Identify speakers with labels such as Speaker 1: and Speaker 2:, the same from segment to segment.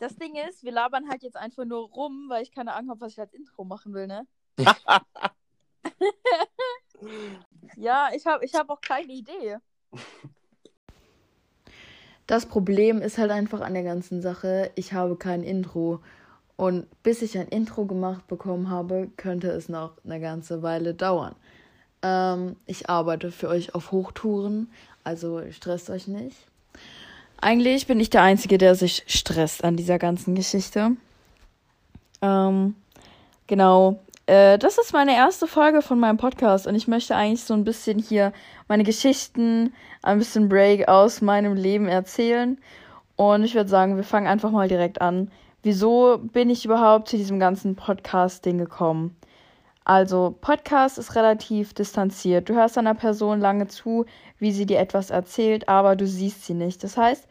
Speaker 1: Das Ding ist, wir labern halt jetzt einfach nur rum, weil ich keine Ahnung habe, was ich als Intro machen will, ne? ja, ich habe ich hab auch keine Idee.
Speaker 2: Das Problem ist halt einfach an der ganzen Sache, ich habe kein Intro. Und bis ich ein Intro gemacht bekommen habe, könnte es noch eine ganze Weile dauern. Ähm, ich arbeite für euch auf Hochtouren, also stresst euch nicht. Eigentlich bin ich der Einzige, der sich stresst an dieser ganzen Geschichte. Ähm, genau. Äh, das ist meine erste Folge von meinem Podcast und ich möchte eigentlich so ein bisschen hier meine Geschichten, ein bisschen Break aus meinem Leben erzählen. Und ich würde sagen, wir fangen einfach mal direkt an wieso bin ich überhaupt zu diesem ganzen Podcast-Ding gekommen? Also, Podcast ist relativ distanziert. Du hörst einer Person lange zu, wie sie dir etwas erzählt, aber du siehst sie nicht. Das heißt,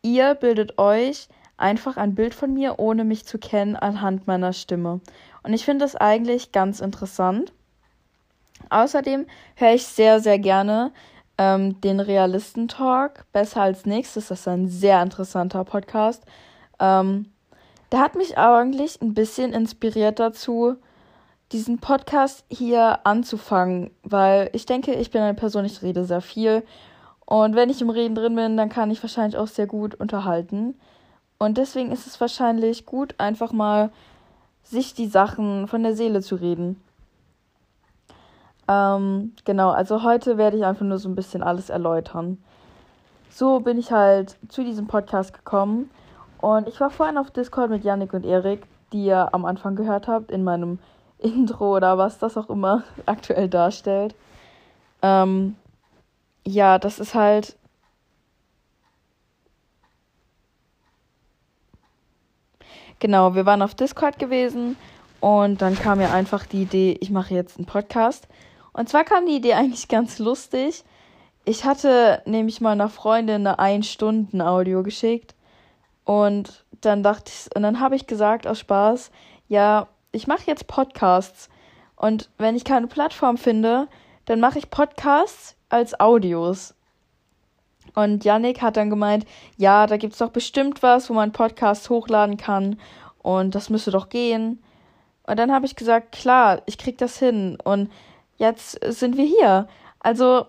Speaker 2: ihr bildet euch einfach ein Bild von mir, ohne mich zu kennen, anhand meiner Stimme. Und ich finde das eigentlich ganz interessant. Außerdem höre ich sehr, sehr gerne ähm, den Realisten-Talk. Besser als nächstes. Das ist ein sehr interessanter Podcast. Ähm, der hat mich eigentlich ein bisschen inspiriert dazu, diesen Podcast hier anzufangen, weil ich denke, ich bin eine Person, ich rede sehr viel. Und wenn ich im Reden drin bin, dann kann ich wahrscheinlich auch sehr gut unterhalten. Und deswegen ist es wahrscheinlich gut, einfach mal sich die Sachen von der Seele zu reden. Ähm, genau, also heute werde ich einfach nur so ein bisschen alles erläutern. So bin ich halt zu diesem Podcast gekommen. Und ich war vorhin auf Discord mit Yannick und Erik, die ihr am Anfang gehört habt, in meinem Intro oder was das auch immer aktuell darstellt. Ähm, ja, das ist halt. Genau, wir waren auf Discord gewesen und dann kam mir einfach die Idee, ich mache jetzt einen Podcast. Und zwar kam die Idee eigentlich ganz lustig. Ich hatte nämlich mal einer Freundin eine Ein-Stunden-Audio geschickt und dann dachte ich, und dann habe ich gesagt aus Spaß, ja, ich mache jetzt Podcasts. Und wenn ich keine Plattform finde, dann mache ich Podcasts als Audios. Und Yannick hat dann gemeint, ja, da gibt es doch bestimmt was, wo man Podcasts hochladen kann. Und das müsste doch gehen. Und dann habe ich gesagt, klar, ich krieg das hin. Und jetzt sind wir hier. Also,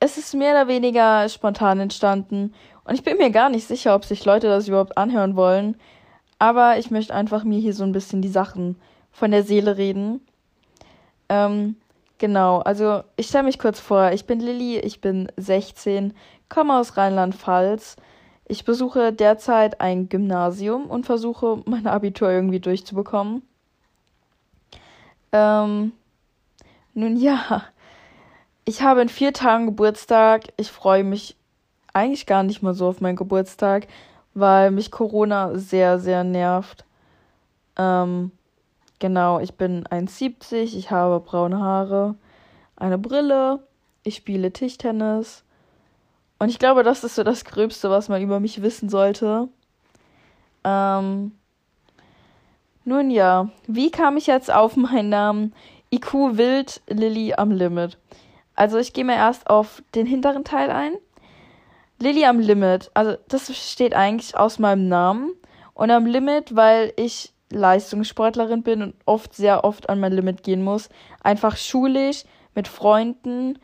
Speaker 2: es ist mehr oder weniger spontan entstanden. Und ich bin mir gar nicht sicher, ob sich Leute das überhaupt anhören wollen. Aber ich möchte einfach mir hier so ein bisschen die Sachen von der Seele reden. Ähm, genau, also ich stelle mich kurz vor. Ich bin Lilly, ich bin 16, komme aus Rheinland-Pfalz. Ich besuche derzeit ein Gymnasium und versuche, mein Abitur irgendwie durchzubekommen. Ähm, nun ja, ich habe in vier Tagen Geburtstag. Ich freue mich eigentlich gar nicht mal so auf meinen Geburtstag, weil mich Corona sehr, sehr nervt. Ähm, genau, ich bin 1,70, ich habe braune Haare, eine Brille, ich spiele Tischtennis. Und ich glaube, das ist so das Gröbste, was man über mich wissen sollte. Ähm, nun ja, wie kam ich jetzt auf meinen Namen? IQ Wild Lilly am Limit. Also ich gehe mir erst auf den hinteren Teil ein. Lilly am Limit. Also das steht eigentlich aus meinem Namen. Und am Limit, weil ich Leistungssportlerin bin und oft, sehr oft an mein Limit gehen muss. Einfach schulisch, mit Freunden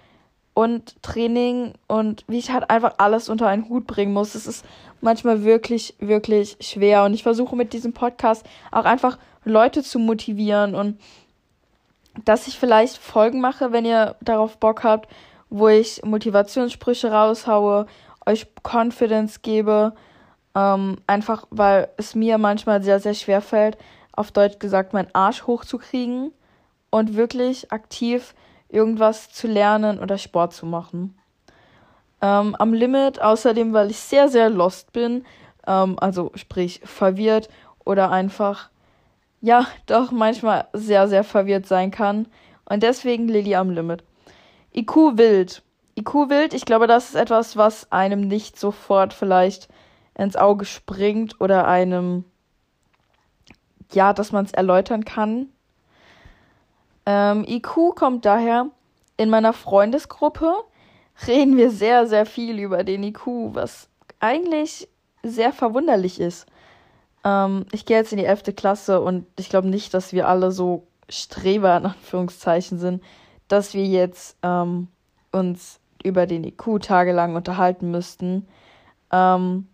Speaker 2: und Training und wie ich halt einfach alles unter einen Hut bringen muss. Es ist manchmal wirklich, wirklich schwer. Und ich versuche mit diesem Podcast auch einfach Leute zu motivieren und dass ich vielleicht Folgen mache, wenn ihr darauf Bock habt, wo ich Motivationssprüche raushaue euch Confidence gebe. Ähm, einfach weil es mir manchmal sehr, sehr schwer fällt, auf Deutsch gesagt, meinen Arsch hochzukriegen und wirklich aktiv irgendwas zu lernen oder Sport zu machen. Ähm, am Limit, außerdem, weil ich sehr, sehr lost bin, ähm, also sprich verwirrt oder einfach, ja, doch manchmal sehr, sehr verwirrt sein kann. Und deswegen Lilly am Limit. IQ wild. IQ-Wild, ich glaube, das ist etwas, was einem nicht sofort vielleicht ins Auge springt oder einem, ja, dass man es erläutern kann. Ähm, IQ kommt daher, in meiner Freundesgruppe reden wir sehr, sehr viel über den IQ, was eigentlich sehr verwunderlich ist. Ähm, ich gehe jetzt in die 11. Klasse und ich glaube nicht, dass wir alle so Streber in Anführungszeichen sind, dass wir jetzt ähm, uns über den IQ tagelang unterhalten müssten. Ähm,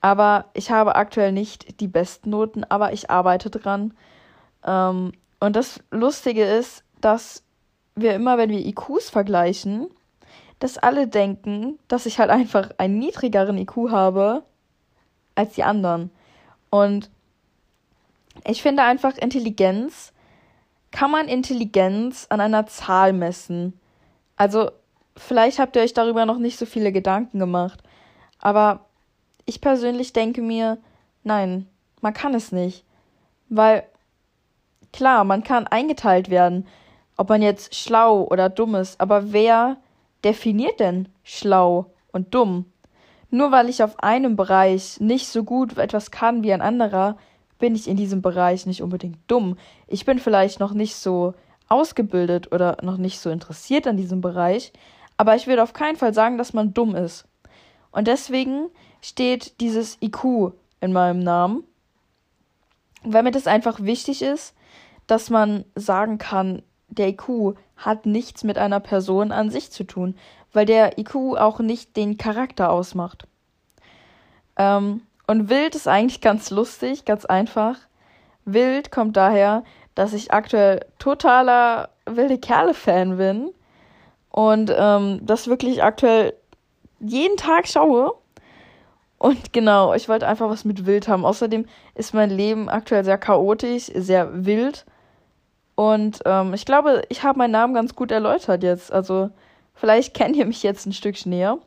Speaker 2: aber ich habe aktuell nicht die besten Noten, aber ich arbeite dran. Ähm, und das Lustige ist, dass wir immer, wenn wir IQs vergleichen, dass alle denken, dass ich halt einfach einen niedrigeren IQ habe als die anderen. Und ich finde einfach, Intelligenz kann man Intelligenz an einer Zahl messen. Also, vielleicht habt ihr euch darüber noch nicht so viele Gedanken gemacht. Aber ich persönlich denke mir, nein, man kann es nicht. Weil, klar, man kann eingeteilt werden, ob man jetzt schlau oder dumm ist. Aber wer definiert denn schlau und dumm? Nur weil ich auf einem Bereich nicht so gut etwas kann wie ein anderer, bin ich in diesem Bereich nicht unbedingt dumm. Ich bin vielleicht noch nicht so ausgebildet oder noch nicht so interessiert an diesem Bereich, aber ich würde auf keinen Fall sagen, dass man dumm ist. Und deswegen steht dieses IQ in meinem Namen, weil mir das einfach wichtig ist, dass man sagen kann, der IQ hat nichts mit einer Person an sich zu tun, weil der IQ auch nicht den Charakter ausmacht. Ähm, und wild ist eigentlich ganz lustig, ganz einfach. Wild kommt daher, dass ich aktuell totaler wilde Kerle-Fan bin und ähm, das wirklich aktuell jeden Tag schaue. Und genau, ich wollte einfach was mit wild haben. Außerdem ist mein Leben aktuell sehr chaotisch, sehr wild. Und ähm, ich glaube, ich habe meinen Namen ganz gut erläutert jetzt. Also vielleicht kennt ihr mich jetzt ein Stück näher.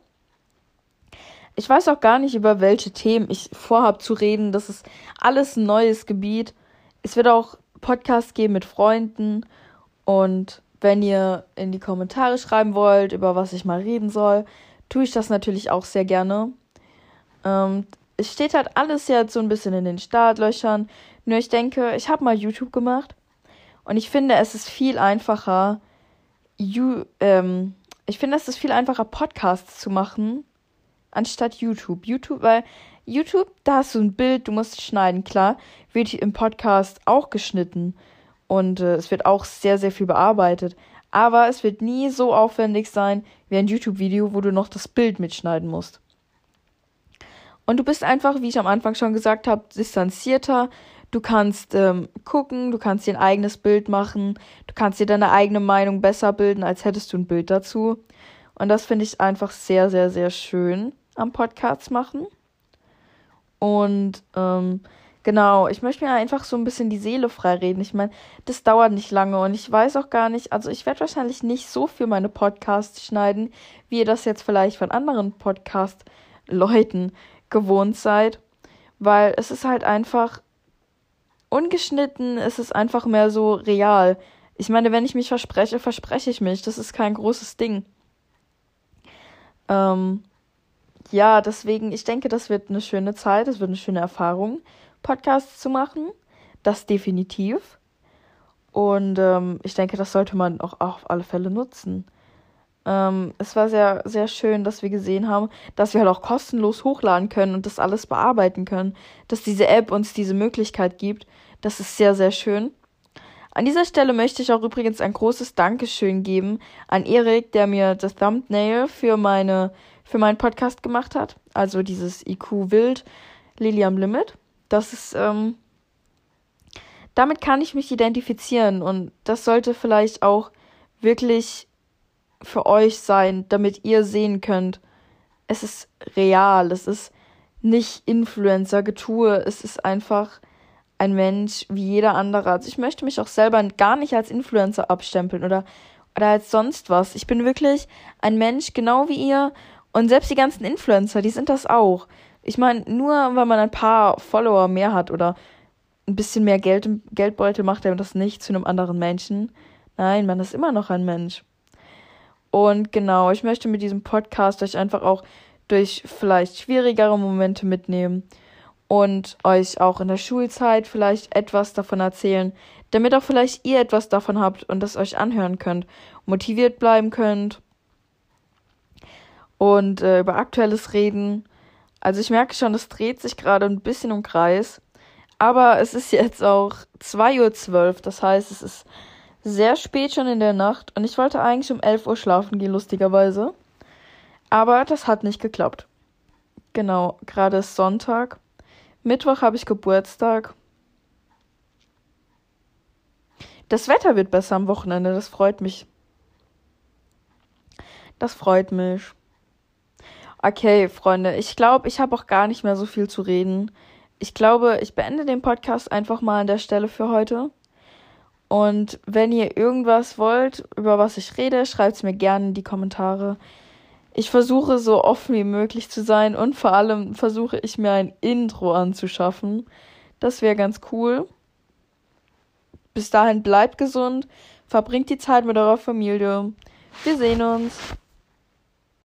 Speaker 2: Ich weiß auch gar nicht, über welche Themen ich vorhabe zu reden. Das ist alles ein neues Gebiet. Es wird auch Podcasts geben mit Freunden. Und wenn ihr in die Kommentare schreiben wollt, über was ich mal reden soll, tue ich das natürlich auch sehr gerne. Ähm, es steht halt alles jetzt so ein bisschen in den Startlöchern. Nur ich denke, ich habe mal YouTube gemacht. Und ich finde, es ist viel einfacher, you, ähm, ich finde, es ist viel einfacher, Podcasts zu machen, anstatt YouTube. YouTube, weil YouTube, da hast du ein Bild, du musst schneiden, klar, wird im Podcast auch geschnitten und äh, es wird auch sehr, sehr viel bearbeitet. Aber es wird nie so aufwendig sein wie ein YouTube-Video, wo du noch das Bild mitschneiden musst. Und du bist einfach, wie ich am Anfang schon gesagt habe, distanzierter. Du kannst ähm, gucken, du kannst dir ein eigenes Bild machen, du kannst dir deine eigene Meinung besser bilden, als hättest du ein Bild dazu. Und das finde ich einfach sehr, sehr, sehr schön am Podcast machen. Und ähm, genau, ich möchte mir einfach so ein bisschen die Seele frei reden. Ich meine, das dauert nicht lange und ich weiß auch gar nicht, also ich werde wahrscheinlich nicht so für meine Podcasts schneiden, wie ihr das jetzt vielleicht von anderen Podcast-Leuten gewohnt seid. Weil es ist halt einfach ungeschnitten, es ist einfach mehr so real. Ich meine, wenn ich mich verspreche, verspreche ich mich. Das ist kein großes Ding. Ähm, ja, deswegen, ich denke, das wird eine schöne Zeit, es wird eine schöne Erfahrung, Podcasts zu machen. Das definitiv. Und ähm, ich denke, das sollte man auch auf alle Fälle nutzen. Ähm, es war sehr, sehr schön, dass wir gesehen haben, dass wir halt auch kostenlos hochladen können und das alles bearbeiten können. Dass diese App uns diese Möglichkeit gibt. Das ist sehr, sehr schön. An dieser Stelle möchte ich auch übrigens ein großes Dankeschön geben an Erik, der mir das Thumbnail für meine für meinen Podcast gemacht hat. Also dieses IQ Wild, Lily am Limit. Das ist, ähm, damit kann ich mich identifizieren und das sollte vielleicht auch wirklich für euch sein, damit ihr sehen könnt, es ist real, es ist nicht Influencer-Getue, es ist einfach ein Mensch wie jeder andere. Also ich möchte mich auch selber gar nicht als Influencer abstempeln oder, oder als sonst was. Ich bin wirklich ein Mensch, genau wie ihr. Und selbst die ganzen Influencer, die sind das auch. Ich meine, nur weil man ein paar Follower mehr hat oder ein bisschen mehr Geld im Geldbeutel macht er das nicht zu einem anderen Menschen. Nein, man ist immer noch ein Mensch. Und genau, ich möchte mit diesem Podcast euch einfach auch durch vielleicht schwierigere Momente mitnehmen und euch auch in der Schulzeit vielleicht etwas davon erzählen, damit auch vielleicht ihr etwas davon habt und das euch anhören könnt, motiviert bleiben könnt und äh, über Aktuelles reden. Also ich merke schon, es dreht sich gerade ein bisschen im Kreis, Aber es ist jetzt auch 2.12 Uhr. Das heißt, es ist sehr spät schon in der Nacht. Und ich wollte eigentlich um 11 Uhr schlafen gehen, lustigerweise. Aber das hat nicht geklappt. Genau, gerade ist Sonntag. Mittwoch habe ich Geburtstag. Das Wetter wird besser am Wochenende, das freut mich. Das freut mich. Okay, Freunde, ich glaube, ich habe auch gar nicht mehr so viel zu reden. Ich glaube, ich beende den Podcast einfach mal an der Stelle für heute. Und wenn ihr irgendwas wollt, über was ich rede, schreibt es mir gerne in die Kommentare. Ich versuche so offen wie möglich zu sein und vor allem versuche ich mir ein Intro anzuschaffen. Das wäre ganz cool. Bis dahin bleibt gesund, verbringt die Zeit mit eurer Familie. Wir sehen uns.